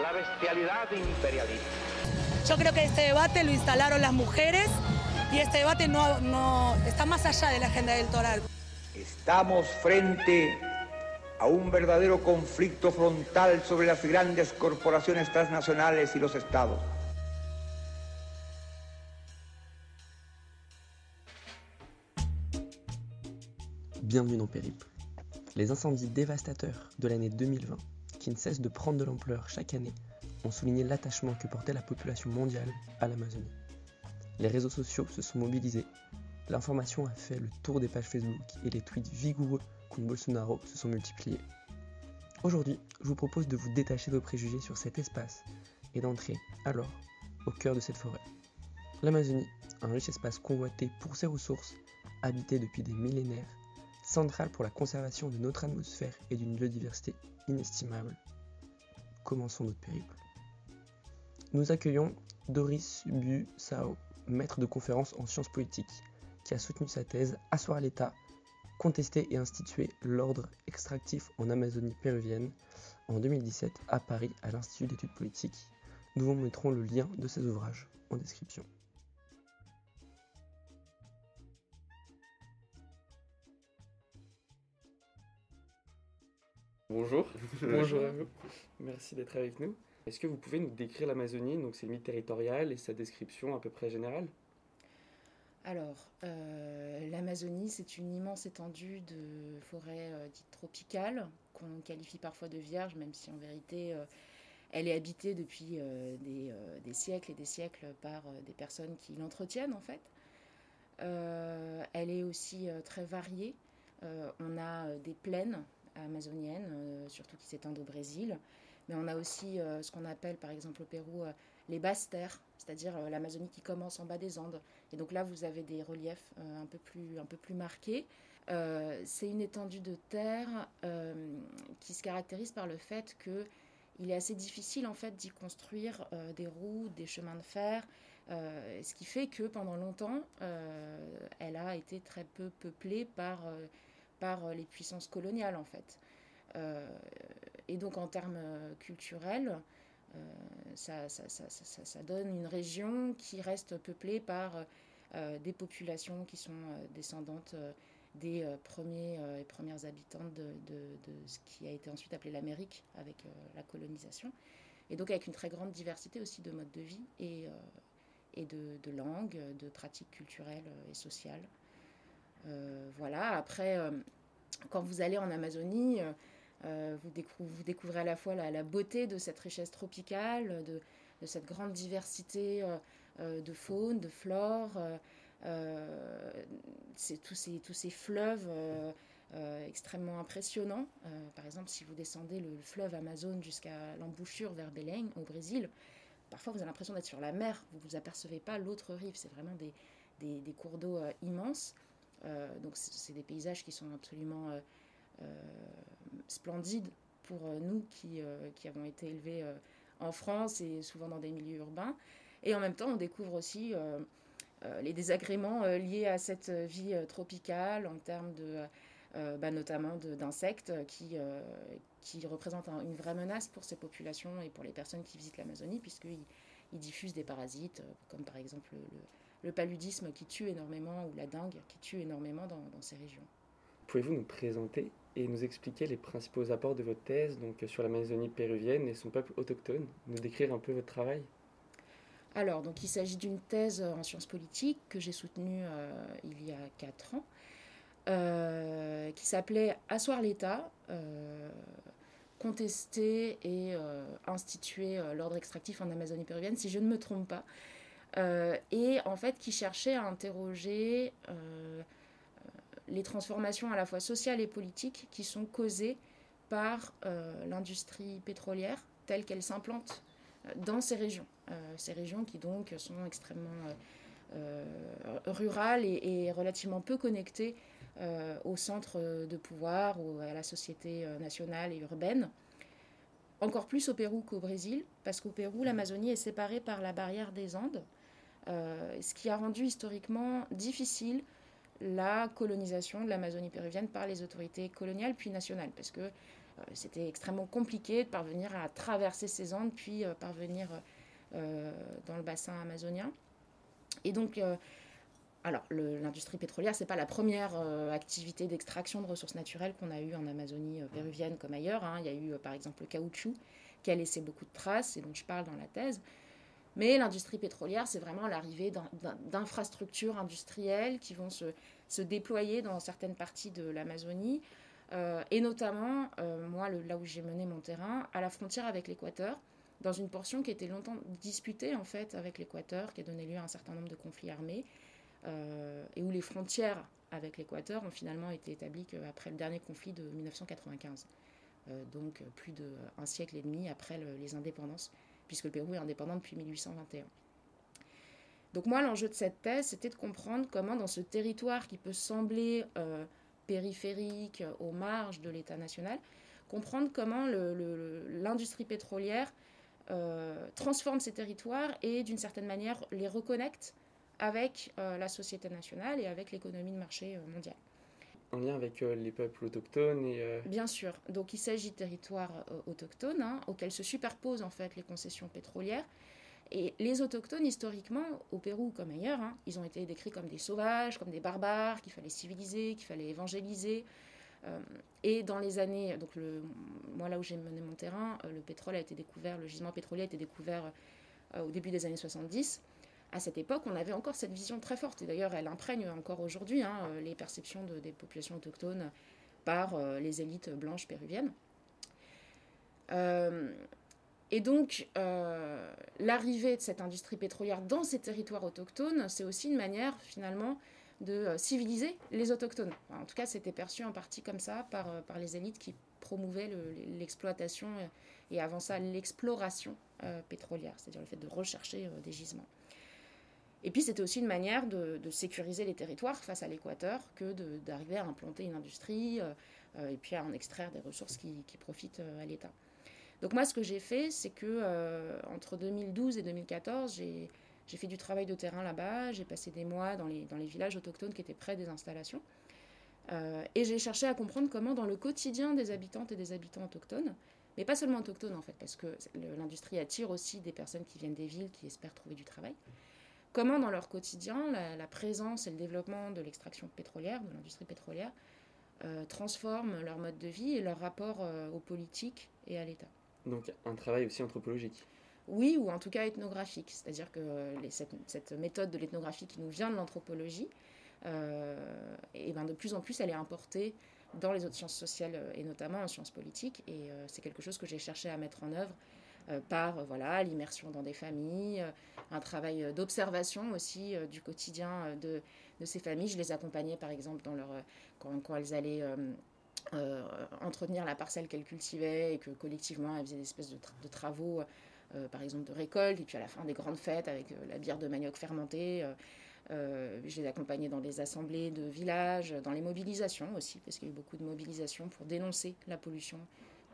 la bestialidad imperialista. Yo creo que este debate lo instalaron las mujeres y este debate no, no está más allá de la agenda electoral. Estamos frente a un verdadero conflicto frontal sobre las grandes corporaciones transnacionales y los estados. Bienvenue dans Périple. Les incendies dévastateurs de l'année 2020, qui ne cessent de prendre de l'ampleur chaque année, ont souligné l'attachement que portait la population mondiale à l'Amazonie. Les réseaux sociaux se sont mobilisés, l'information a fait le tour des pages Facebook et les tweets vigoureux contre Bolsonaro se sont multipliés. Aujourd'hui, je vous propose de vous détacher de vos préjugés sur cet espace et d'entrer alors au cœur de cette forêt. L'Amazonie, un riche espace convoité pour ses ressources, habité depuis des millénaires, central pour la conservation de notre atmosphère et d'une biodiversité inestimable. Commençons notre périple. Nous accueillons Doris Bu-Sao, maître de conférence en sciences politiques, qui a soutenu sa thèse Asseoir l'État, contester et instituer l'ordre extractif en Amazonie péruvienne en 2017 à Paris à l'Institut d'études politiques. Nous vous mettrons le lien de ces ouvrages en description. Bonjour. Bonjour à vous. Merci d'être avec nous. Est-ce que vous pouvez nous décrire l'Amazonie, donc ses limites territoriales et sa description à peu près générale? Alors, euh, l'Amazonie, c'est une immense étendue de forêts euh, dites tropicales, qu'on qualifie parfois de vierges, même si en vérité, euh, elle est habitée depuis des, des, siècles et des siècles par des personnes qui l'entretiennent, en fait. elle est aussi très variée. on a des plaines amazoniennes, surtout qui s'étendent au Brésil, mais on a aussi ce qu'on appelle, par exemple au Pérou, les basses terres, c'est-à-dire euh, l'Amazonie qui commence en bas des Andes. Et donc là, vous avez des reliefs euh, un, peu plus, un peu plus marqués. Euh, c'est une étendue de terre qui se caractérise par le fait que il est assez difficile en fait d'y construire des routes, des chemins de fer, ce qui fait que pendant longtemps, elle a été très peu peuplée par, par les puissances coloniales en fait. et donc en termes culturels, euh, ça, ça, ça, ça, donne une région qui reste peuplée par euh, des populations qui sont euh, descendantes des premiers et premières habitantes de, ce qui a été ensuite appelé l'Amérique avec la colonisation. Et donc avec une très grande diversité aussi de modes de vie et, et de, de langues, de pratiques culturelles et sociales. Voilà, après, quand vous allez en Amazonie, euh, vous, découvrez, à la fois la, beauté de cette richesse tropicale, de, cette grande diversité euh, euh, de faune, de flore, tous, ces, tous ces fleuves extrêmement impressionnants. par exemple, si vous descendez le, fleuve Amazon jusqu'à l'embouchure vers Belém, au Brésil, parfois vous avez l'impression d'être sur la mer, vous ne vous apercevez pas l'autre rive, c'est vraiment des, des, cours d'eau immenses. Donc c'est des paysages qui sont absolument euh, splendide pour euh, nous qui, euh, qui, avons été élevés en France et souvent dans des milieux urbains. Et en même temps, on découvre aussi les désagréments liés à cette vie tropicale en termes de, bah, notamment d'insectes qui, qui représentent une vraie menace pour ces populations et pour les personnes qui visitent l'Amazonie, puisqu'ils ils diffusent des parasites, comme par exemple le, le, paludisme qui tue énormément, ou la dengue qui tue énormément dans, dans ces régions. Pouvez-vous nous présenter et nous expliquer les principaux apports de votre thèse donc, sur l'Amazonie péruvienne et son peuple autochtone? Nous décrire un peu votre travail? Alors, donc, il s'agit d'une thèse en sciences politiques que j'ai soutenue euh, il y a 4 ans, euh, qui s'appelait Asseoir l'État, euh, contester et instituer l'ordre extractif en Amazonie péruvienne, si je ne me trompe pas. Et en fait, qui cherchait à interroger les transformations à la fois sociales et politiques qui sont causées par euh, l'industrie pétrolière telle qu'elle s'implante euh, dans ces régions. Euh, ces régions qui donc sont extrêmement rurales et, relativement peu connectées au centre de pouvoir ou à la société nationale et urbaine. Encore plus au Pérou qu'au Brésil, parce qu'au Pérou, l'Amazonie est séparée par la barrière des Andes, ce qui a rendu historiquement difficile la colonisation de l'Amazonie péruvienne par les autorités coloniales puis nationales, parce que c'était extrêmement compliqué de parvenir à traverser ces Andes, puis parvenir dans le bassin amazonien. Et donc, alors, l'industrie pétrolière, ce n'est pas la première activité d'extraction de ressources naturelles qu'on a eue en Amazonie péruvienne comme ailleurs. Hein. Il y a eu, par exemple, le caoutchouc, qui a laissé beaucoup de traces et dont je parle dans la thèse. Mais l'industrie pétrolière, c'est vraiment l'arrivée d'infrastructures industrielles qui vont se, déployer dans certaines parties de l'Amazonie, euh, et notamment, euh, moi, là où j'ai mené mon terrain, à la frontière avec l'Équateur, dans une portion qui était longtemps disputée en fait avec l'Équateur, qui a donné lieu à un certain nombre de conflits armés, euh, et où les frontières avec l'Équateur ont finalement été établies qu'après le dernier conflit de 1995. Euh, donc plus d'un siècle et demi après les indépendances, puisque le Pérou est indépendant depuis 1821. Donc moi, l'enjeu de cette thèse, c'était de comprendre comment dans ce territoire qui peut sembler euh, périphérique, aux marges de l'État national, comprendre comment l'industrie pétrolière euh, transforme ces territoires et d'une certaine manière les reconnecte avec la société nationale et avec l'économie de marché mondiale en lien avec euh, les peuples autochtones et, euh, Bien sûr. Donc il s'agit de territoires euh, autochtones hein, auxquels se superposent en fait les concessions pétrolières. Et les autochtones, historiquement, au Pérou comme ailleurs, hein, ils ont été décrits comme des sauvages, comme des barbares, qu'il fallait civiliser, qu'il fallait évangéliser. et dans les années, donc le, moi là où j'ai mené mon terrain, le pétrole a été découvert, le gisement pétrolier a été découvert au début des années 70 à cette époque, on avait encore cette vision très forte. Et d'ailleurs, elle imprègne encore aujourd'hui hein, euh, les perceptions des populations autochtones par euh, les élites blanches péruviennes. Euh, et donc, l'arrivée de cette industrie pétrolière dans ces territoires autochtones, c'est aussi une manière finalement de civiliser les autochtones. en tout cas, c'était perçu en partie comme ça par, par les élites qui promouvaient l'exploitation et avant ça l'exploration pétrolière, c'est-à-dire le fait de rechercher des gisements. Et puis c'était aussi une manière de, sécuriser les territoires face à l'Équateur que d'arriver à implanter une industrie euh, euh, et puis à en extraire des ressources qui, profitent euh, à l'État. Donc moi ce que j'ai fait, c'est que entre 2012 et 2014, j'ai fait du travail de terrain là-bas, j'ai passé des mois dans les, dans les villages autochtones qui étaient près des installations. et j'ai cherché à comprendre comment dans le quotidien des habitantes et des habitants autochtones, mais pas seulement autochtones en fait, parce que l'industrie attire aussi des personnes qui viennent des villes qui espèrent trouver du travail comment dans leur quotidien la, présence et le développement de l'extraction pétrolière, de l'industrie pétrolière, euh, transforment leur mode de vie et leur rapport euh, aux politiques et à l'État. Donc un travail aussi anthropologique Oui, ou en tout cas ethnographique. C'est-à-dire que cette, méthode de l'ethnographie qui nous vient de l'anthropologie, euh, et ben de plus en plus, elle est importée dans les autres sciences sociales et notamment en sciences politiques. Et c'est quelque chose que j'ai cherché à mettre en œuvre euh, par euh, voilà l'immersion dans des familles, euh, un travail d'observation aussi du quotidien de, de, ces familles. Je les accompagnais par exemple quand, quand elles allaient entretenir la parcelle qu'elles cultivaient et que collectivement elles faisaient des espèces de, de travaux, par exemple de récolte, et puis à la fin des grandes fêtes avec la bière de manioc fermentée. je les accompagnais dans des assemblées de villages, dans les mobilisations aussi, parce qu'il y a eu beaucoup de mobilisations pour dénoncer la pollution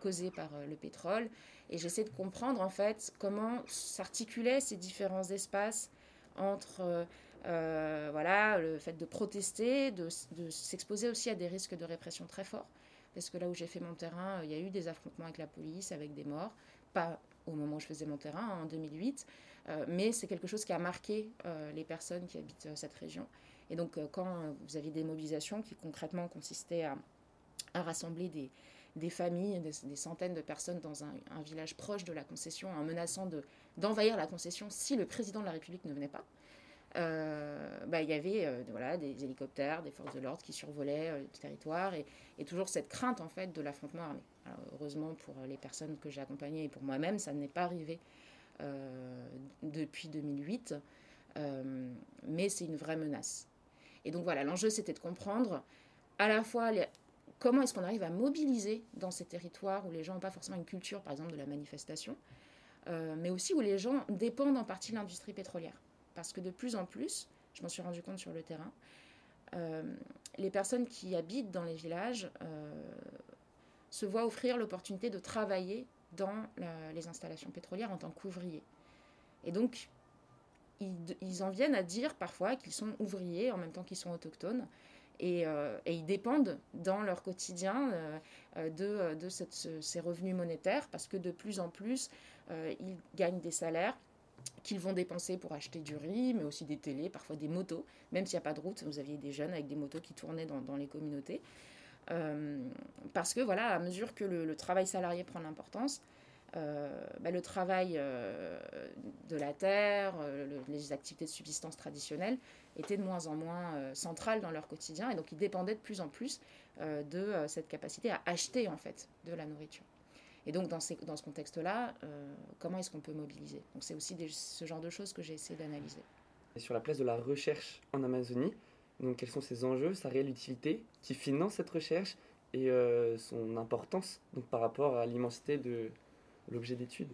causée par le pétrole. Et j'essaie de comprendre en fait comment s'articulaient ces différents espaces entre euh, euh, voilà, le fait de protester, de, s'exposer aussi à des risques de répression très forts. Parce que là où j'ai fait mon terrain, il y a eu des affrontements avec la police, avec des morts. Pas au moment où je faisais mon terrain, hein, en 2008, euh, mais c'est quelque chose qui a marqué les personnes qui habitent cette région. Et donc quand vous aviez des mobilisations qui concrètement consistaient à rassembler des, des familles, des, centaines de personnes dans un, village proche de la concession en menaçant d'envahir la concession si le président de la République ne venait pas. Euh, bah, il y avait euh, voilà, des hélicoptères, des forces de l'ordre qui survolaient euh, le territoire et, toujours cette crainte en fait de l'affrontement armé. heureusement pour les personnes que j'ai accompagnées et pour moi-même, ça n'est pas arrivé depuis 2008, mais c'est une vraie menace. Et donc voilà, l'enjeu c'était de comprendre à la fois les, comment est-ce qu'on arrive à mobiliser dans ces territoires où les gens n'ont pas forcément une culture, par exemple, de la manifestation, euh, mais aussi où les gens dépendent en partie de l'industrie pétrolière. Parce que de plus en plus, je m'en suis rendu compte sur le terrain, euh, les personnes qui habitent dans les villages euh, se voient offrir l'opportunité de travailler dans les installations pétrolières en tant qu'ouvriers. Et donc, ils, ils, en viennent à dire parfois qu'ils sont ouvriers en même temps qu'ils sont autochtones et, ils dépendent dans leur quotidien de, de ces revenus monétaires parce que de plus en plus, ils gagnent des salaires qu'ils vont dépenser pour acheter du riz, mais aussi des télés, parfois des motos. Même s'il n'y a pas de route, vous aviez des jeunes avec des motos qui tournaient dans, les communautés. Euh, parce que voilà, à mesure que le, travail salarié prend l'importance, euh, bah, le travail euh, de la terre, les activités de subsistance traditionnelles étaient de moins en moins centrales dans leur quotidien et donc ils dépendaient de plus en plus de cette capacité à acheter en fait de la nourriture. Et donc, dans, dans ce contexte-là, euh, comment est-ce qu'on peut mobiliser? Donc, c'est aussi ce genre de choses que j'ai essayé d'analyser. Et sur la place de la recherche en Amazonie, donc quels sont ses enjeux, sa réelle utilité, qui finance cette recherche et euh, son importance donc, par rapport à l'immensité de l'objet d'étude?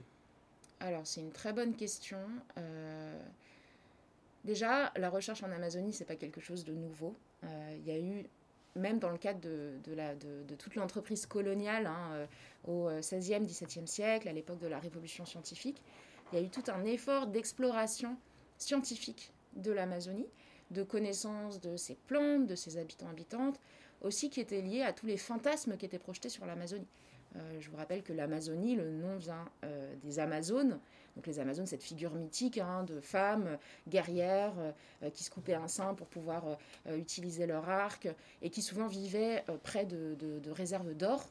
Alors, c'est une très bonne question. Euh, déjà, la recherche en Amazonie, c'est pas quelque chose de nouveau. Il y a eu même dans le cadre de, toute l'entreprise coloniale, hein, euh, au XVIe, euh, XVIIe siècle, à l'époque de la révolution scientifique, il y a eu tout un effort d'exploration scientifique de l'Amazonie, de connaissance de ses plantes, de ses habitants-habitantes, aussi qui était lié à tous les fantasmes qui étaient projetés sur l'Amazonie. Euh, je vous rappelle que l'Amazonie, le nom vient des Amazones, donc les Amazones, cette figure mythique hein, de femmes guerrières euh, qui se coupaient un sein pour pouvoir euh, utiliser leur arc et qui souvent vivaient euh, près de, réserves d'or.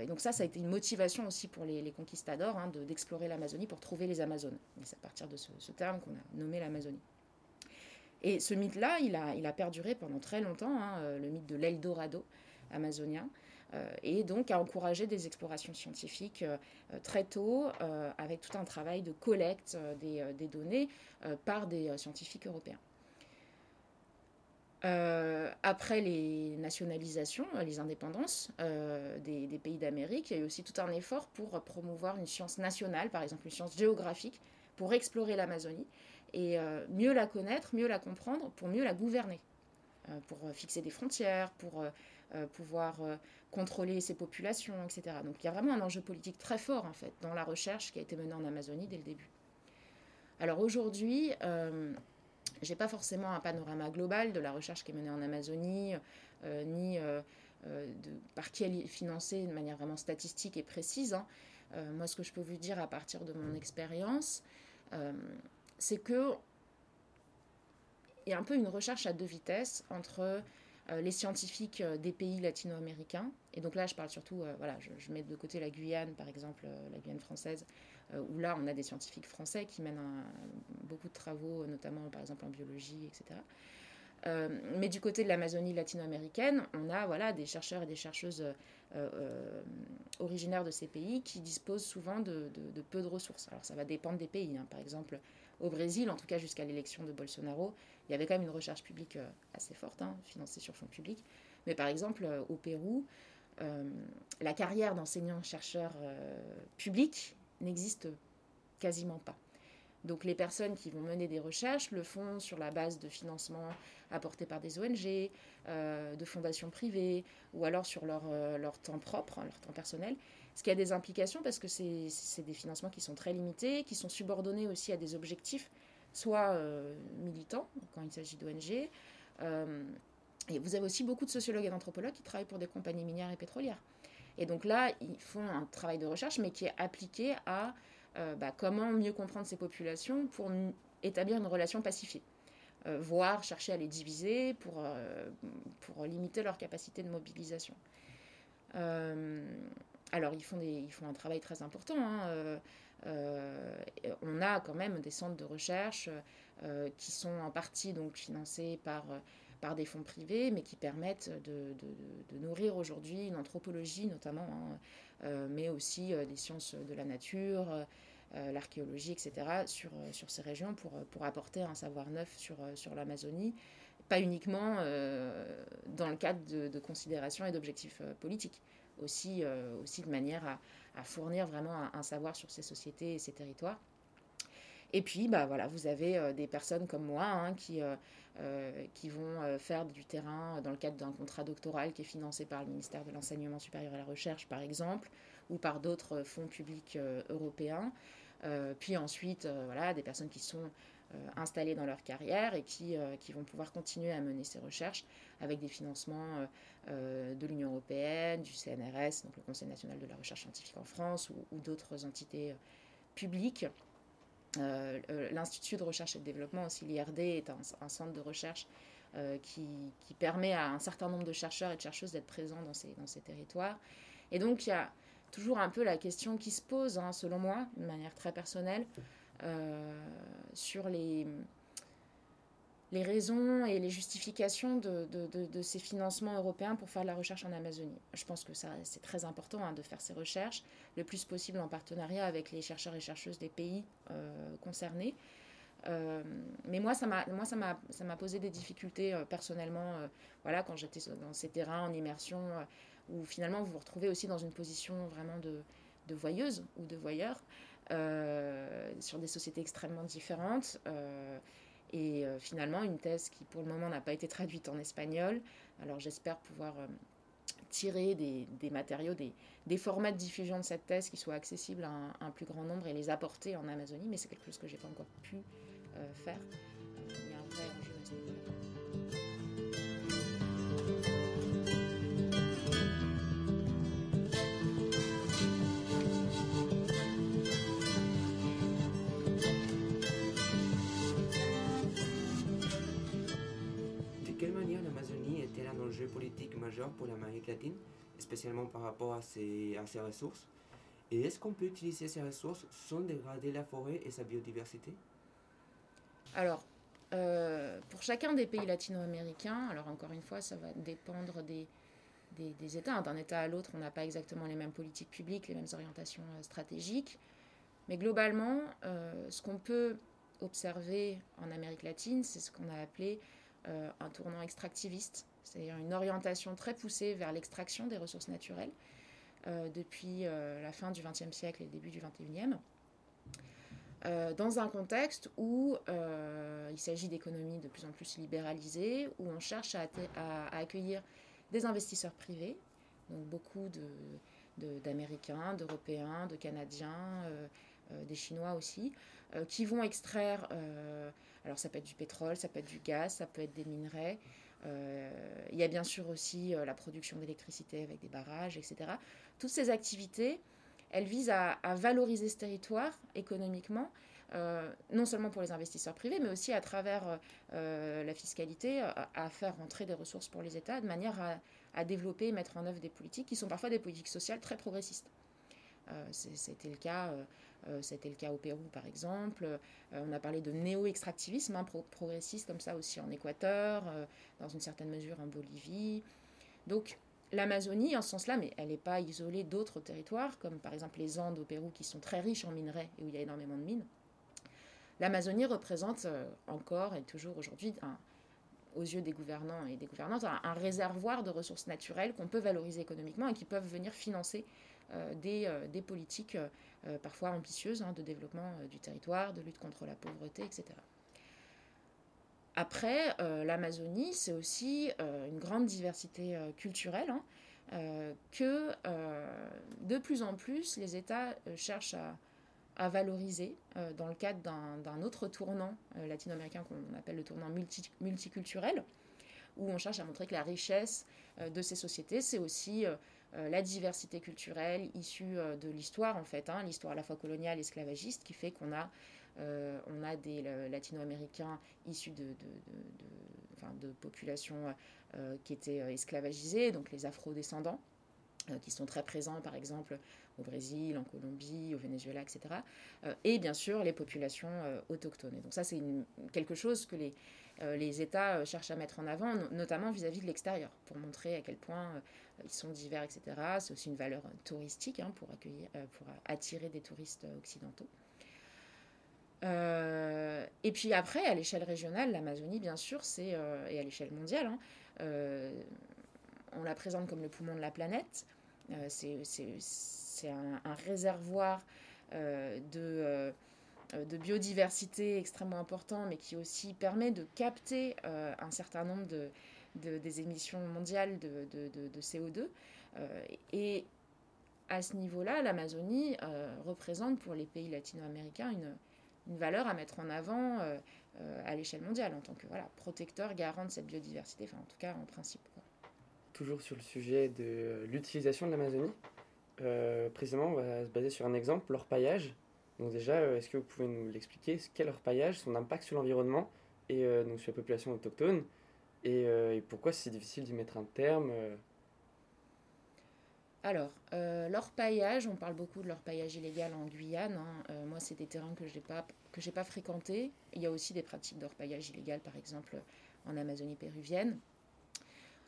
et donc ça, ça a été une motivation aussi pour les, conquistadors hein, d'explorer l'Amazonie pour trouver les Amazones. c'est à partir de ce, terme qu'on a nommé l'Amazonie. Et ce mythe-là, il a, il a perduré pendant très longtemps, hein, le mythe de l'Eldorado amazonien. Euh, et donc à encourager des explorations scientifiques euh, euh, très tôt, avec tout un travail de collecte des, données par des scientifiques européens. après les nationalisations, les indépendances des, des, pays d'Amérique, il y a eu aussi tout un effort pour promouvoir une science nationale, par exemple une science géographique, pour explorer l'Amazonie et mieux la connaître, mieux la comprendre, pour mieux la gouverner, pour fixer des frontières, pour pouvoir contrôler ces populations, etc. Donc il y a vraiment un enjeu politique très fort en fait dans la recherche qui a été menée en Amazonie dès le début. Alors aujourd'hui, euh, j'ai pas forcément un panorama global de la recherche qui est menée en Amazonie, euh, ni euh, par qui elle est financée de manière vraiment statistique et précise. Hein. moi, ce que je peux vous dire à partir de mon expérience, c'est que il y a un peu une recherche à deux vitesses entre les scientifiques euh, des pays latino-américains. Et donc là, je parle surtout, euh, voilà, je, mets de côté la Guyane, par exemple, la Guyane française, où là, on a des scientifiques français qui mènent beaucoup de travaux, notamment, par exemple, en biologie, etc. mais du côté de l'Amazonie latino-américaine, on a voilà, des chercheurs et des chercheuses originaires de ces pays qui disposent souvent de, peu de ressources. Alors ça va dépendre des pays. Hein. Par exemple, au Brésil, en tout cas jusqu'à l'élection de Bolsonaro, il y avait quand même une recherche publique euh, assez forte, hein, financée sur fonds publics. Mais par exemple, euh, au Pérou, euh, la carrière d'enseignant-chercheur public n'existe quasiment pas. Donc les personnes qui vont mener des recherches le font sur la base de financements apportés par des ONG, de fondations privées, ou alors sur leur, leur temps propre, leur temps personnel. Ce qui a des implications parce que c'est des financements qui sont très limités, qui sont subordonnés aussi à des objectifs soit euh, militants, quand il s'agit d'ONG. Euh, et vous avez aussi beaucoup de sociologues et d'anthropologues qui travaillent pour des compagnies minières et pétrolières. Et donc là, ils font un travail de recherche, mais qui est appliqué à euh, bah, comment mieux comprendre ces populations pour établir une relation pacifiée. voire chercher à les diviser pour, pour limiter leur capacité de mobilisation. Alors, ils font, un travail très important. Hein, euh, on a quand même des centres de recherche euh, qui sont en partie financés par des fonds privés, mais qui permettent de, nourrir aujourd'hui une anthropologie notamment, hein, euh, mais aussi des sciences de la nature, l'archéologie, etc., sur, ces régions pour, apporter un savoir neuf sur l'Amazonie, pas uniquement dans le cadre de, considérations et d'objectifs politiques, aussi, aussi de manière à, fournir vraiment un, savoir sur ces sociétés et ces territoires. Et puis, bah, voilà, vous avez euh, des personnes comme moi hein, qui, euh, euh, qui vont faire du terrain dans le cadre d'un contrat doctoral qui est financé par le ministère de l'Enseignement supérieur et la Recherche, par exemple, ou par d'autres fonds publics européens. Puis ensuite, voilà, des personnes qui sont installés dans leur carrière et qui, vont pouvoir continuer à mener ces recherches avec des financements de l'Union européenne, du CNRS, donc le Conseil national de la recherche scientifique en France, ou, d'autres entités publiques. L'Institut de recherche et de développement, aussi l'IRD, est un, centre de recherche qui, qui, permet à un certain nombre de chercheurs et de chercheuses d'être présents dans ces, dans ces territoires. Et donc, il y a toujours un peu la question qui se pose, hein, selon moi, de manière très personnelle, euh, sur les, raisons et les justifications de, de, ces financements européens pour faire de la recherche en Amazonie. Je pense que ça, c'est très important hein, de faire ces recherches le plus possible en partenariat avec les chercheurs et chercheuses des pays euh, concernés. Euh, mais moi, ça m'a, moi, ça m'a, ça m'a posé des difficultés personnellement. voilà, quand j'étais dans ces terrains en immersion, où finalement vous vous retrouvez aussi dans une position vraiment de, voyeuse ou de voyeur euh, sur des sociétés extrêmement différentes. Euh, et euh, finalement, une thèse qui pour le moment n'a pas été traduite en espagnol. Alors j'espère pouvoir tirer des, matériaux, des, formats de diffusion de cette thèse qui soient accessibles à un, plus grand nombre et les apporter en Amazonie, mais c'est quelque chose que j'ai pas encore pu faire. il y a un vrai enjeu à ce. Politique majeur pour l'Amérique latine, spécialement par rapport à ses, ressources Et est-ce qu'on peut utiliser ces ressources sans dégrader la forêt et sa biodiversité? Alors, euh, pour chacun des pays latino-américains, alors encore une fois, ça va dépendre des États. D'un État à l'autre, on n'a pas exactement les mêmes politiques publiques, les mêmes orientations euh, stratégiques. Mais globalement, euh, ce qu'on peut observer en Amérique latine, c'est ce qu'on a appelé un tournant extractiviste c'est-à-dire une orientation très poussée vers l'extraction des ressources naturelles euh, depuis euh, la fin du XXe siècle et le début du XXIe. Euh, dans un contexte où il s'agit d'économies de plus en plus libéralisées, où on cherche à, accueillir des investisseurs privés, donc beaucoup d'Américains, de, d'Européens, de Canadiens, des Chinois aussi, qui vont extraire, alors ça peut être du pétrole, ça peut être du gaz, ça peut être des minerais, il y a bien sûr aussi euh, la production d'électricité avec des barrages, etc. Toutes ces activités, elles visent à, valoriser ce territoire économiquement, euh, non seulement pour les investisseurs privés, mais aussi à travers la fiscalité, à, faire rentrer des ressources pour les États, de manière à, développer et mettre en œuvre des politiques qui sont parfois des politiques sociales très progressistes. C'était le cas euh, c'était le cas au Pérou, par exemple. Euh, on a parlé de néo-extractivisme hein, progressiste, comme ça aussi en Équateur, euh, dans une certaine mesure en Bolivie. Donc, l'Amazonie, en ce sens-là, mais elle n'est pas isolée d'autres territoires, comme par exemple les Andes au Pérou, qui sont très riches en minerais et où il y a énormément de mines. L'Amazonie représente encore et toujours aujourd'hui, aux yeux des gouvernants et des gouvernantes, un réservoir de ressources naturelles qu'on peut valoriser économiquement et qui peuvent venir financer euh, euh, des, politiques euh, parfois ambitieuses hein, de développement du territoire, de lutte contre la pauvreté, etc. Après, l'Amazonie, c'est aussi une grande diversité culturelle hein, que de plus en plus les États cherchent à, valoriser dans le cadre d'un autre tournant latino-américain qu'on appelle le tournant multiculturel, où on cherche à montrer que la richesse de ces sociétés, c'est aussi euh, la diversité culturelle issue euh, de l'histoire, en fait, hein, l'histoire à la fois coloniale et esclavagiste, qui fait qu'on a, euh, a des latino-américains issus de, de, populations qui étaient esclavagisées, donc les afro-descendants qui sont très présents par exemple au Brésil, en Colombie, au Venezuela, etc. et bien sûr les populations autochtones. donc ça c'est quelque chose que les, les États cherchent à mettre en avant, notamment vis-à-vis -vis de l'extérieur, pour montrer à quel point ils sont divers, etc. C'est aussi une valeur touristique hein, pour, accueillir, euh, pour attirer des touristes occidentaux. Euh, et puis après, à l'échelle régionale, l'Amazonie, bien sûr, c'est, euh, et à l'échelle mondiale, hein, on la présente comme le poumon de la planète. c'est, un, réservoir de, de biodiversité extrêmement important, mais qui aussi permet de capter un certain nombre de, des émissions mondiales de, de, CO2. Euh, et à ce niveau-là, l'Amazonie euh, représente pour les pays latino-américains une, une valeur à mettre en avant à l'échelle mondiale en tant que voilà, protecteur, garant de cette biodiversité, enfin en tout cas en principe. Toujours sur le sujet de l'utilisation de l'Amazonie, précisément on va se baser sur un exemple, l'orpaillage. Donc déjà, est-ce que vous pouvez nous l'expliquer? Quel l'orpaillage, son impact sur l'environnement et donc sur la population autochtone? Et, et pourquoi c'est difficile d'y mettre un terme alors, euh, l'orpaillage, on parle beaucoup de l'orpaillage illégal en Guyane. Hein. Euh, moi, c'est des terrains que je n'ai pas, pas fréquentés. Il y a aussi des pratiques d'orpaillage illégal, par exemple, en Amazonie péruvienne.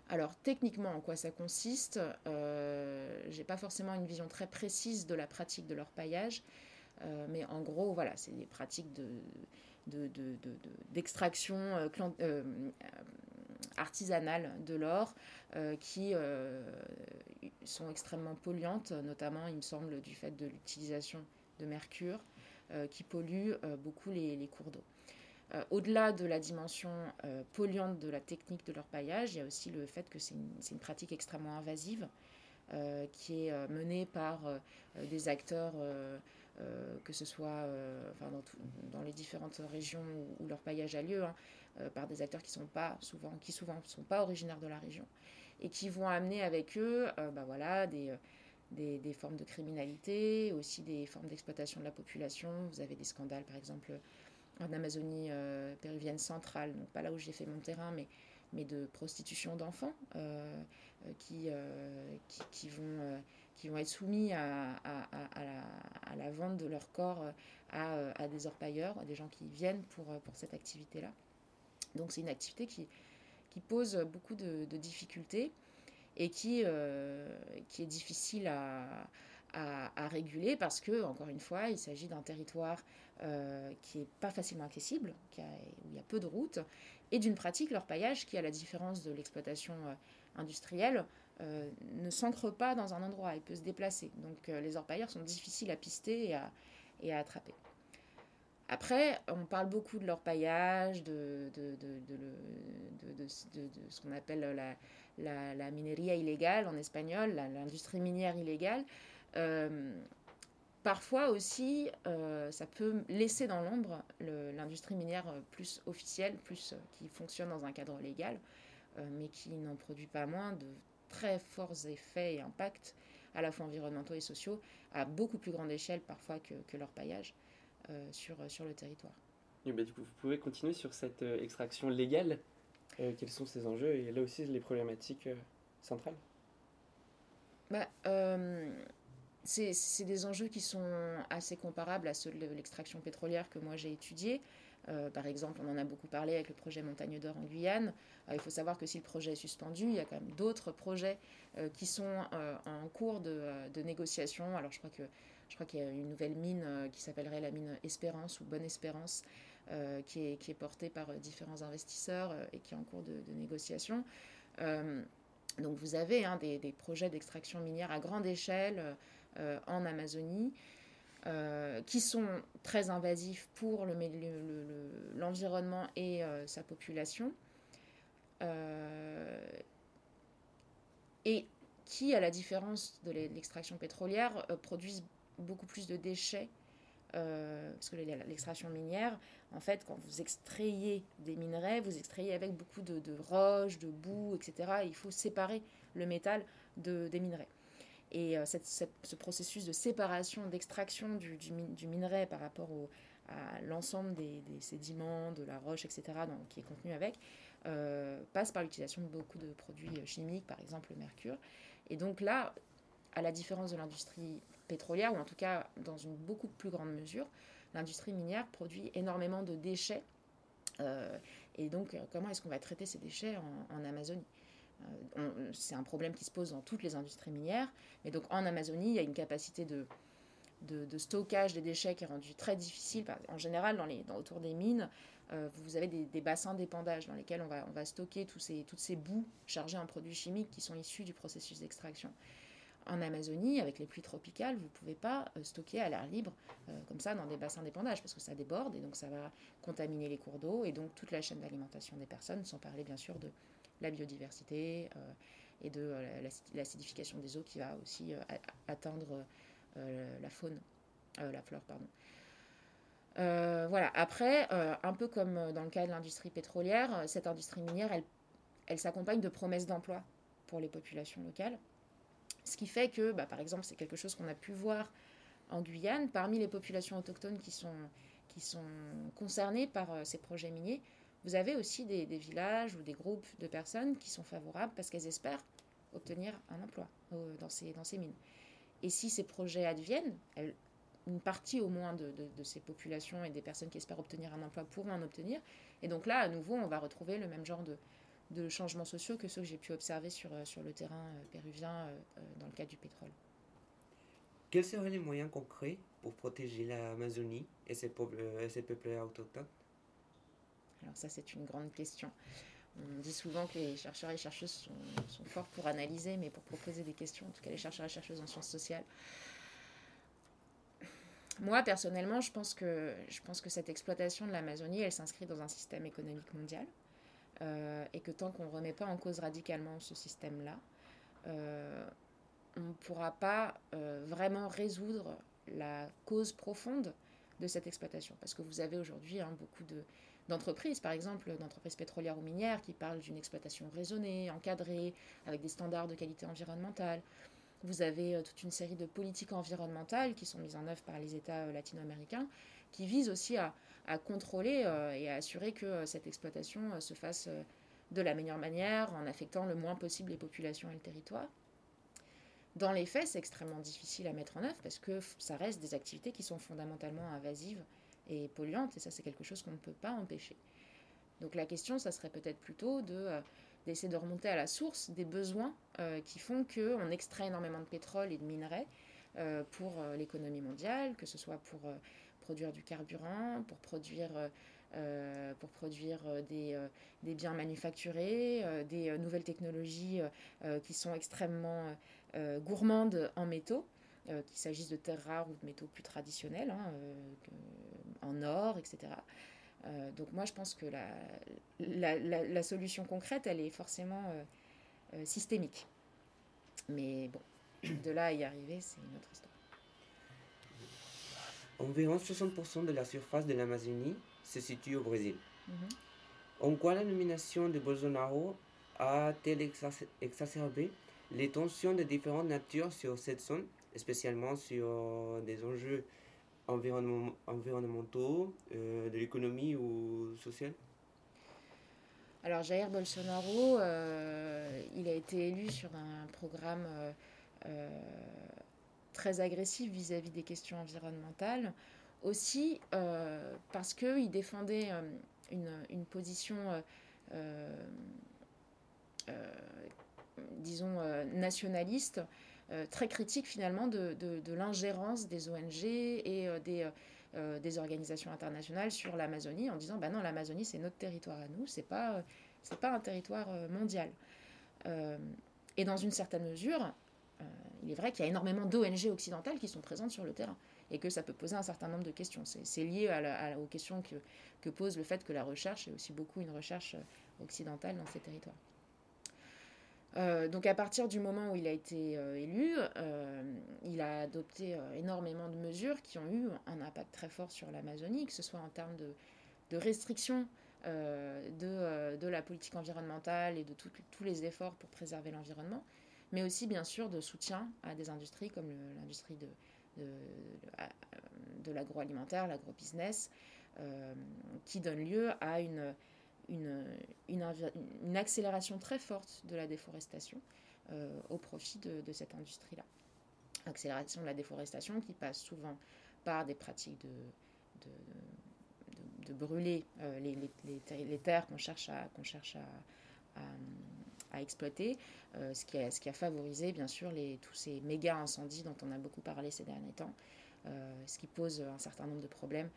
Alors, techniquement, en quoi ça consiste? Euh, Je n'ai pas forcément une vision très précise de la pratique de l'orpaillage. Euh, mais en gros, voilà, c'est des pratiques d'extraction de, artisanale de l'or qui sont extrêmement polluantes, notamment, il me semble, du fait de l'utilisation de mercure, euh, qui pollue euh, beaucoup les, cours d'eau. Euh, au-delà de la dimension polluante de la technique de leur paillage, il y a aussi le fait que c'est une, pratique extrêmement invasive qui est menée par des acteurs, que ce soit enfin, dans, les différentes régions où, leur paillage a lieu, hein, par des acteurs qui sont pas souvent, qui souvent sont pas originaires de la région et qui vont amener avec eux euh, bah voilà, des, euh, des, des, formes de criminalité, aussi des formes d'exploitation de la population. Vous avez des scandales, par exemple, en Amazonie euh, péruvienne centrale, donc pas là où j'ai fait mon terrain, mais, mais de prostitution d'enfants qui, qui, vont, qui vont être soumis à, la, vente de leur corps à, à des orpailleurs, à des gens qui viennent pour, pour cette activité-là. Donc c'est une activité qui, pose beaucoup de, difficultés et qui, euh, est difficile à, réguler parce que, encore une fois, il s'agit d'un territoire euh, qui n'est pas facilement accessible, où il y a peu de routes, et d'une pratique, leur paillage, qui, à la différence de l'exploitation euh, industrielle, ne s'ancre pas dans un endroit, il peut se déplacer. Donc les orpailleurs sont difficiles à pister et à, attraper. Après, on parle beaucoup de leur paillage, de, de, ce qu'on appelle la, la, la, mineria illégale en espagnol, l'industrie minière illégale. Euh, parfois aussi, euh, ça peut laisser dans l'ombre l'industrie minière plus officielle, plus qui fonctionne dans un cadre légal, euh, mais qui n'en produit pas moins de très forts effets et impacts, à la fois environnementaux et sociaux, à beaucoup plus grande échelle parfois que, que leur paillage. Euh, sur, euh, sur le territoire. Bah, du coup, vous pouvez continuer sur cette euh, extraction légale. quels sont ces enjeux et là aussi les problématiques centrales? Bah, c'est des enjeux qui sont assez comparables à ceux de l'extraction pétrolière que moi j'ai étudié. Par exemple, on en a beaucoup parlé avec le projet Montagne d'Or en Guyane. il faut savoir que si le projet est suspendu, il y a quand même d'autres projets qui sont en cours de, négociation. Alors je crois que je qu'il y a une nouvelle mine euh, qui s'appellerait la mine Espérance ou Bonne Espérance, euh, qui, est, qui, est, portée par euh, différents investisseurs et qui est en cours de, négociation. donc vous avez hein, des, projets d'extraction minière à grande échelle en Amazonie. Qui sont très invasifs pour l'environnement le, et sa population, et qui, à la différence de l'extraction pétrolière, produisent beaucoup plus de déchets, euh, parce que l'extraction minière, en fait, quand vous extrayez des minerais, vous extrayez avec beaucoup de, roches, de boue, etc. il faut séparer le métal de, des minerais. Et euh, ce processus de séparation, d'extraction du, minerai par rapport à l'ensemble des, sédiments, de la roche, etc., qui est contenu avec, euh, passe par l'utilisation de beaucoup de produits chimiques, par exemple le mercure. Et donc là, à la différence de l'industrie pétrolière, ou en tout cas dans une beaucoup plus grande mesure, l'industrie minière produit énormément de déchets. Euh, et donc, euh, comment est-ce qu'on va traiter ces déchets en, Amazonie? euh, C'est un problème qui se pose dans toutes les industries minières. Mais donc, en Amazonie, il y a une capacité de, stockage des déchets qui est rendue très difficile. En général, dans autour des mines, vous avez des, bassins d'épandage dans lesquels on va, stocker tous ces, toutes ces boues chargées en produits chimiques qui sont issus du processus d'extraction en Amazonie, avec les pluies tropicales, vous ne pouvez pas euh, stocker à l'air libre euh, comme ça dans des bassins d'épandage parce que ça déborde et donc ça va contaminer les cours d'eau et donc toute la chaîne d'alimentation des personnes, sans parler bien sûr de la biodiversité euh, et de l'acidification des eaux qui va aussi atteindre la faune, la flore, pardon. voilà. Après, un peu comme dans le cas de l'industrie pétrolière, cette industrie minière, elle, elle s'accompagne de promesses d'emploi pour les populations locales. Ce qui fait que, bah, par exemple, c'est quelque chose qu'on a pu voir en Guyane, parmi les populations autochtones qui sont, qui sont concernées par ces projets miniers, vous avez aussi des, villages ou des groupes de personnes qui sont favorables parce qu'elles espèrent obtenir un emploi dans, ces, dans ces mines. Et si ces projets adviennent, une partie au moins de, ces populations et des personnes qui espèrent obtenir un emploi pourront en obtenir. Et donc là, à nouveau, on va retrouver le même genre de, changements sociaux que ceux que j'ai pu observer sur, sur le terrain euh, péruvien euh, euh, dans le cas du pétrole. Quels seraient les moyens concrets pour protéger l'Amazonie et ses peuples autochtones? Alors ça, c'est une grande question. On dit souvent que les chercheurs et chercheuses sont, forts pour analyser, mais pour proposer des questions, en tout cas les chercheurs et chercheuses en sciences sociales. Moi, personnellement, je pense que, je pense que cette exploitation de l'Amazonie, elle s'inscrit dans un système économique mondial. Euh, et que tant qu'on ne remet pas en cause radicalement ce système-là, euh, on ne pourra pas euh, vraiment résoudre la cause profonde de cette exploitation. Parce que vous avez aujourd'hui hein, beaucoup de, d'entreprises, par exemple d'entreprises pétrolières ou minières, qui parlent d'une exploitation raisonnée, encadrée, avec des standards de qualité environnementale. Vous avez euh, toute une série de politiques environnementales qui sont mises en œuvre par les États euh, latino-américains, qui visent aussi à, contrôler euh, et à assurer que cette exploitation se fasse de la meilleure manière, en affectant le moins possible les populations et le territoire. Dans les faits, c'est extrêmement difficile à mettre en œuvre parce que ça reste des activités qui sont fondamentalement invasives et polluante, et ça c'est quelque chose qu'on ne peut pas empêcher. Donc la question, ça serait peut-être plutôt de, euh, d'essayer de remonter à la source des besoins euh, qui font qu'on extrait énormément de pétrole et de minerais euh, pour l'économie mondiale, que ce soit pour produire du carburant, pour produire, pour produire des, des, biens manufacturés, des nouvelles technologies qui sont extrêmement gourmandes en métaux. qu'il s'agisse de terres rares ou de métaux plus traditionnels, hein, en or, etc. Euh, donc moi, je pense que la, la, solution concrète, elle est forcément euh, euh, systémique. Mais bon, de là à y arriver, c'est une autre histoire. Environ 60% de la surface de l'Amazonie se situe au Brésil. Mhm. En quoi la nomination de Bolsonaro a-t-elle exacerbé les tensions de différentes natures sur cette zone, spécialement sur des enjeux environnement, environnementaux, euh, de l'économie ou sociale? Alors Jair Bolsonaro, euh, il a été élu sur un programme euh, très agressif vis-à-vis des questions environnementales, aussi parce qu'il défendait une, position, disons, nationaliste très critique finalement de, l'ingérence des ONG et euh, des, euh, des, organisations internationales sur l'Amazonie en disant bah non l'Amazonie c'est notre territoire à nous c'est pas c'est pas un territoire mondial et dans une certaine mesure il est vrai qu'il y a énormément d'ONG occidentales qui sont présentes sur le terrain et que ça peut poser un certain nombre de questions. C'est lié aux questions que, que, pose le fait que la recherche est aussi beaucoup une recherche occidentale dans ces territoires. Euh, donc à partir du moment où il a été euh, élu, euh, il a adopté énormément de mesures qui ont eu un impact très fort sur l'Amazonie, que ce soit en termes de, de restriction de, la politique environnementale et de tous les efforts pour préserver l'environnement, mais aussi bien sûr de soutien à des industries comme l'industrie de, de, de l'agroalimentaire, l'agrobusiness, qui donne lieu à une une, une, accélération très forte de la déforestation euh, au profit de, cette industrie-là. Accélération de la déforestation qui passe souvent par des pratiques de, de, de brûler euh, les, les, terres qu'on cherche à, qu'on cherche à, à, exploiter, euh, ce, qui a, ce qui a favorisé bien sûr les, tous ces méga incendies dont on a beaucoup parlé ces derniers temps, ce qui pose un certain nombre de problèmes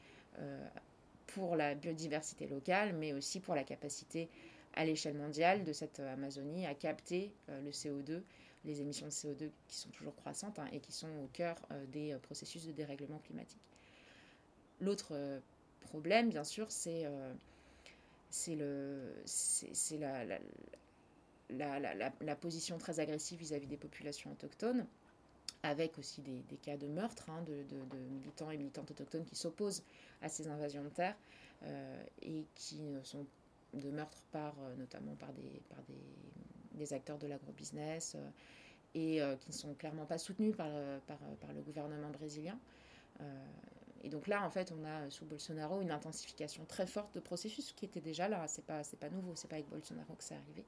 pour la biodiversité locale, mais aussi pour la capacité à l'échelle mondiale de cette Amazonie à capter euh, le CO2, les émissions de CO2 qui sont toujours croissantes hein, et qui sont au cœur euh, des euh, processus de dérèglement climatique. L'autre problème, bien sûr, c'est la, la, la, la, position très agressive vis-à-vis des populations autochtones, avec aussi des, cas de meurtre hein, de, militants et militantes autochtones qui s'opposent à ces invasions de terre et qui sont de meurtres par, notamment par des, acteurs de l'agrobusiness et qui ne sont clairement pas soutenus par, le gouvernement brésilien. Et donc là, en fait, on a sous Bolsonaro une intensification très forte de processus qui était déjà là. C'est pas, pas nouveau, c'est pas avec Bolsonaro que c'est arrivé.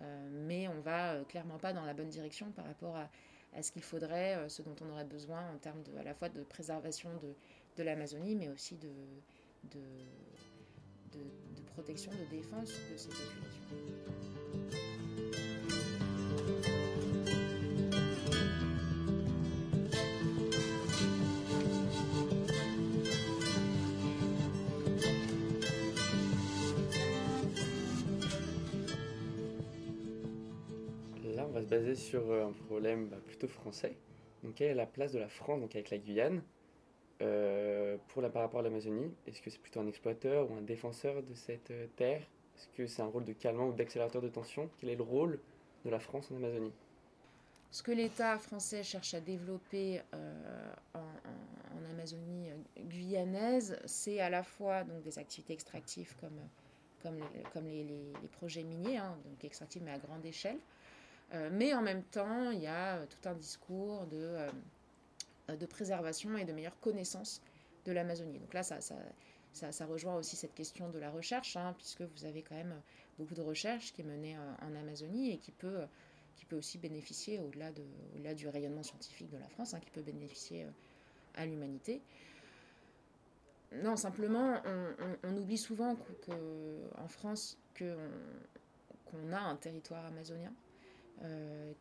Euh, mais on va euh, clairement pas dans la bonne direction par rapport à, à ce qu'il faudrait, euh, ce dont on aurait besoin en termes de, à la fois de préservation de, de l'Amazonie, mais aussi de, de, de, protection, de défense de ces populations. Basé sur euh, un problème bah, plutôt français. Donc, quelle est la place de la France donc avec la Guyane euh, pour par rapport à l'Amazonie? Est-ce que c'est plutôt un exploiteur ou un défenseur de cette euh, terre? Est-ce que c'est un rôle de calmant ou d'accélérateur de tension? Quel est le rôle de la France en Amazonie? Ce que l'État français cherche à développer en, Amazonie guyanaise, c'est à la fois donc, des activités extractives comme, comme, les, projets miniers, hein, donc extractifs mais à grande échelle, euh, mais en même temps, il y a euh, tout un discours de, euh, de préservation et de meilleure connaissance de l'Amazonie. Donc là, ça, ça, ça, rejoint aussi cette question de la recherche, hein, puisque vous avez quand même beaucoup de recherche qui est menée en Amazonie et qui peut, qui peut aussi bénéficier, au-delà, de, au-delà du rayonnement scientifique de la France, hein, qui peut bénéficier à l'humanité. Non, simplement, on, oublie souvent qu'en France qu'on a un territoire amazonien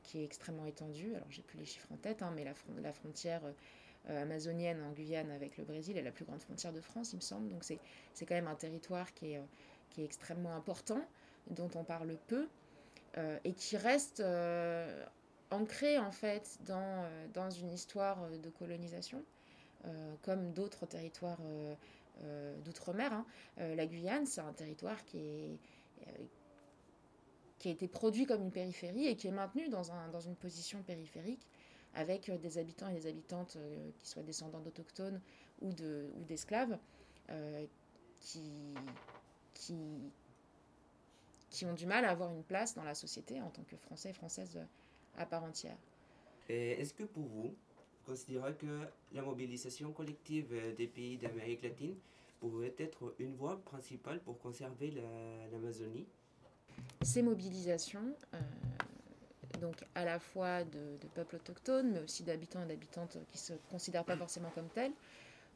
qui est extrêmement étendue. Alors, j'ai plus les chiffres en tête, hein, mais la, frontière euh, amazonienne en Guyane avec le Brésil est la plus grande frontière de France, il me semble. Donc, c'est, c'est quand même un territoire qui est, euh, qui est extrêmement important, dont on parle peu, et qui reste ancré, en fait, dans, dans une histoire de colonisation, comme d'autres territoires d'outre-mer. Hein. la Guyane, c'est un territoire qui est qui a été produit comme une périphérie et qui est maintenu dans, un, dans une position périphérique avec euh, des habitants et des habitantes euh, qui soient descendants d'autochtones ou, de, ou d'esclaves euh, qui, qui, qui ont du mal à avoir une place dans la société en tant que Français et Françaises à part entière. Est-ce que pour vous, vous considérez que la mobilisation collective des pays d'Amérique latine pourrait être une voie principale pour conserver l'Amazonie? Ces mobilisations, euh, donc à la fois de, peuples autochtones, mais aussi d'habitants et d'habitantes qui ne se considèrent pas forcément comme tels,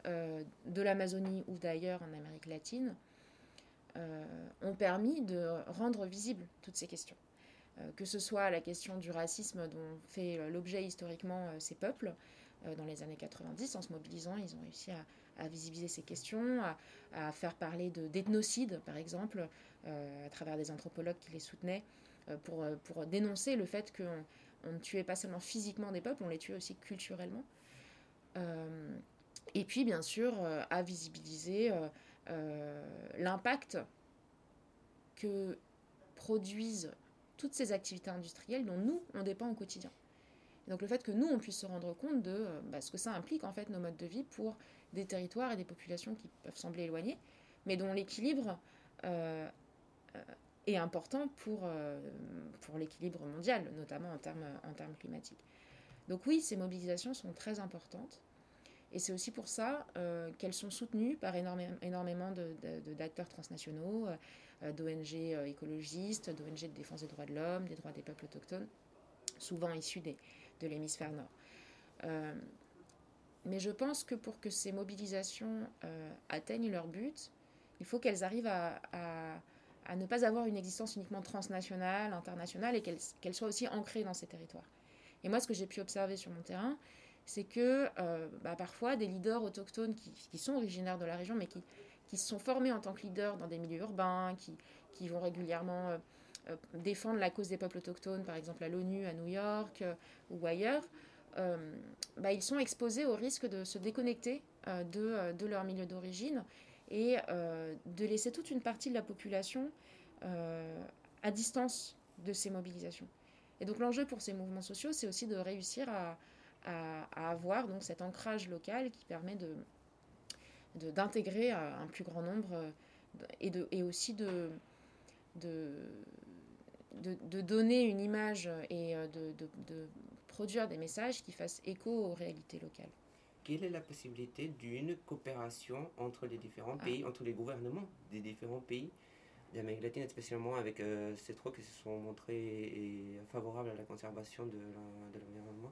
euh, de l'Amazonie ou d'ailleurs en Amérique latine, euh, ont permis de rendre visibles toutes ces questions. que ce soit la question du racisme dont fait l'objet historiquement ces peuples, dans les années 90, en se mobilisant, ils ont réussi à, visibiliser ces questions, à, faire parler d'ethnocide, par exemple, à travers des anthropologues qui les soutenaient, euh, pour, euh, pour dénoncer le fait qu'on on ne tuait pas seulement physiquement des peuples, on les tuait aussi culturellement. et puis, bien sûr, à visibiliser l'impact que produisent toutes ces activités industrielles dont nous, on dépend au quotidien. donc le fait que nous, on puisse se rendre compte de bah, ce que ça implique, en fait, nos modes de vie pour des territoires et des populations qui peuvent sembler éloignées, mais dont l'équilibre est important pour, euh, pour l'équilibre mondial, notamment en termes, en termes climatiques. Donc oui, ces mobilisations sont très importantes. Et c'est aussi pour ça euh, qu'elles sont soutenues par énormément d'acteurs transnationaux, euh, d'ONG écologistes, d'ONG de défense des droits de l'homme, des droits des peuples autochtones, souvent issus des, de l'hémisphère nord. mais je pense que pour que ces mobilisations atteignent leur but, il faut qu'elles arrivent à ne pas avoir une existence uniquement transnationale, internationale, et qu'elle soit aussi ancrée dans ces territoires. Et moi, ce que j'ai pu observer sur mon terrain, c'est que euh, bah, parfois des leaders autochtones qui, sont originaires de la région, mais qui, se sont formés en tant que leaders dans des milieux urbains, qui, vont régulièrement euh, euh, défendre la cause des peuples autochtones, par exemple à l'ONU, à New York ou ailleurs, bah, ils sont exposés au risque de se déconnecter de, leur milieu d'origine et euh, de laisser toute une partie de la population euh, à distance de ces mobilisations. Et donc l'enjeu pour ces mouvements sociaux, c'est aussi de réussir à, avoir donc cet ancrage local qui permet de d'intégrer un plus grand nombre et, aussi de, de, donner une image et de, produire des messages qui fassent écho aux réalités locales. Quelle est la possibilité d'une coopération entre les différents ah. pays, entre les gouvernements des différents pays d'Amérique latine, spécialement avec euh, ces trois qui se sont montrés favorables à la conservation de l'environnement?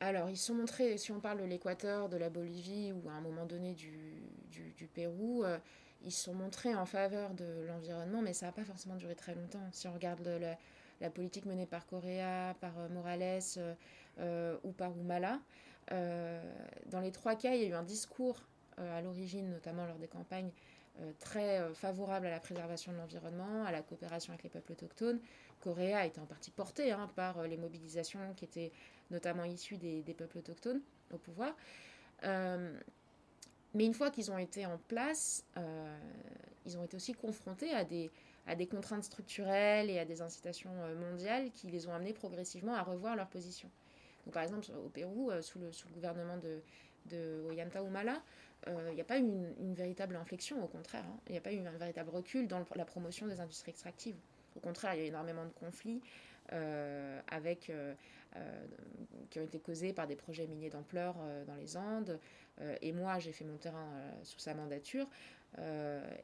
Alors, ils sont montrés, si on parle de l'Équateur, de la Bolivie ou à un moment donné du, du, Pérou, euh, ils sont montrés en faveur de l'environnement, mais ça n'a pas forcément duré très longtemps. Si on regarde la, la, politique menée par Correa, par euh, Morales ou par Humala, dans les trois cas, il y a eu un discours à l'origine, notamment lors des campagnes, très favorable à la préservation de l'environnement, à la coopération avec les peuples autochtones. Correa a été en partie porté hein, par les mobilisations qui étaient notamment issus des, peuples autochtones, au pouvoir. Euh, mais une fois qu'ils ont été en place, euh, ils ont été aussi confrontés à des, contraintes structurelles et à des incitations euh, mondiales qui les ont amenés progressivement à revoir leur position. Par exemple, au Pérou, sous, le, sous le gouvernement de, de Ollanta Humala, il n'y a pas eu une, véritable inflexion, au contraire. Hein. Il n'y a pas eu un véritable recul dans la promotion des industries extractives. Au contraire, il y a énormément de conflits avec, euh, qui ont été causés par des projets miniers d'ampleur euh, dans les Andes. Euh, et moi, j'ai fait mon terrain sous sa mandature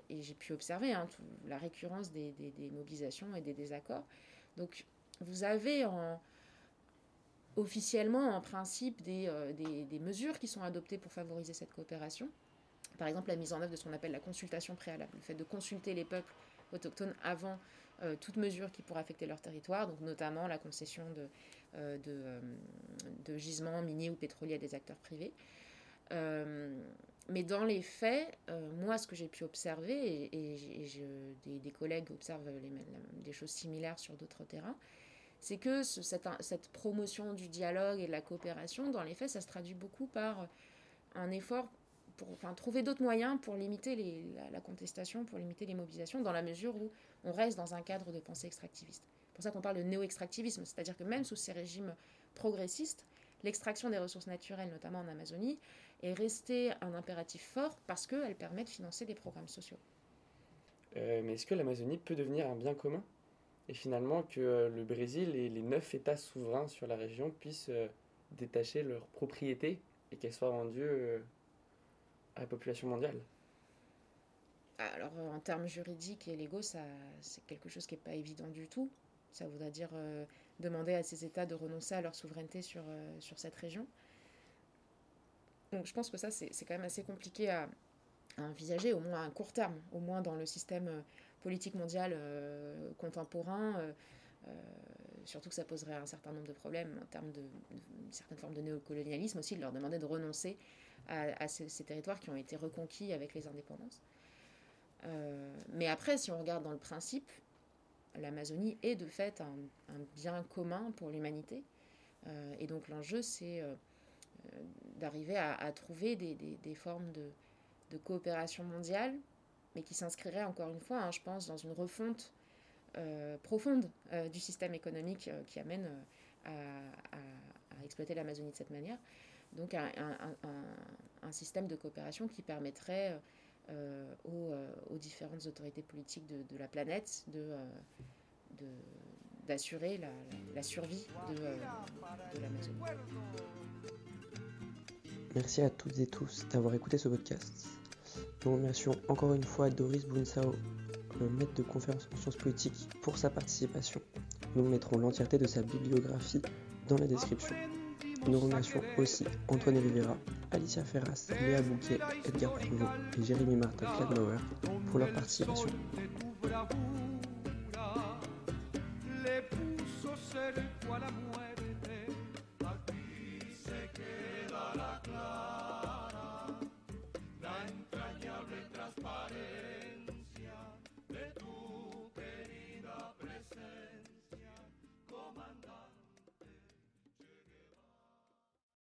et j'ai pu observer hein, la récurrence des, mobilisations et des désaccords. Donc, vous avez officiellement, en principe, des, des, mesures qui sont adoptées pour favoriser cette coopération. Par exemple, la mise en œuvre de ce qu'on appelle la consultation préalable, le fait de consulter les peuples autochtones avant toute mesure qui pourrait affecter leur territoire, donc notamment la concession de, euh, de, euh, gisements miniers ou pétroliers à des acteurs privés. Euh, mais dans les faits, moi, ce que j'ai pu observer, et, des, collègues observent des choses similaires sur d'autres terrains, c'est que cette, promotion du dialogue et de la coopération, dans les faits, ça se traduit beaucoup par un effort pour trouver d'autres moyens pour limiter la, contestation, pour limiter les mobilisations, dans la mesure où on reste dans un cadre de pensée extractiviste pour ça qu'on parle de néo-extractivisme, c'est-à-dire que même sous ces régimes progressistes, l'extraction des ressources naturelles, notamment en Amazonie, est restée un impératif fort parce qu'elle permet de financer des programmes sociaux. Euh, mais est-ce que l'Amazonie peut devenir un bien commun? Et finalement que euh, le Brésil et les neuf États souverains sur la région puissent euh, détacher leurs propriétés et qu'elles soient rendues à la population mondiale alors en termes juridiques et légaux, ça, c'est quelque chose qui n'est pas évident du tout. Ça voudrait dire euh, demander à ces États de renoncer à leur souveraineté sur, euh, sur cette région. Donc je pense que ça, c'est quand même assez compliqué à, envisager, au moins à court terme, au moins dans le système euh, politique mondial contemporain. surtout que ça poserait un certain nombre de problèmes en termes de, certaines formes de néocolonialisme aussi, de leur demander de renoncer à, ces, territoires qui ont été reconquis avec les indépendances. mais après, si on regarde dans le principe, l'Amazonie est de fait un, bien commun pour l'humanité. Euh, et donc l'enjeu, c'est euh, euh, d'arriver à, trouver des, formes de, coopération mondiale, mais qui s'inscriraient encore une fois, hein, je pense, dans une refonte profonde du système économique qui amène à, exploiter l'Amazonie de cette manière. Donc un, système de coopération qui permettrait euh, euh, aux, différentes autorités politiques de, la planète euh, d'assurer la, survie de l'Amazonie. Merci à toutes et tous d'avoir écouté ce podcast. Nous remercions encore une fois Doris Bunsao, maître de conférence en sciences politiques, pour sa participation. Nous mettrons l'entièreté de sa bibliographie dans la description. Nous remercions aussi Antoine Rivera, Alicia Ferras, Léa Bouquet, Edgar Provo et Jérémy Martin Cladmauer pour leur participation.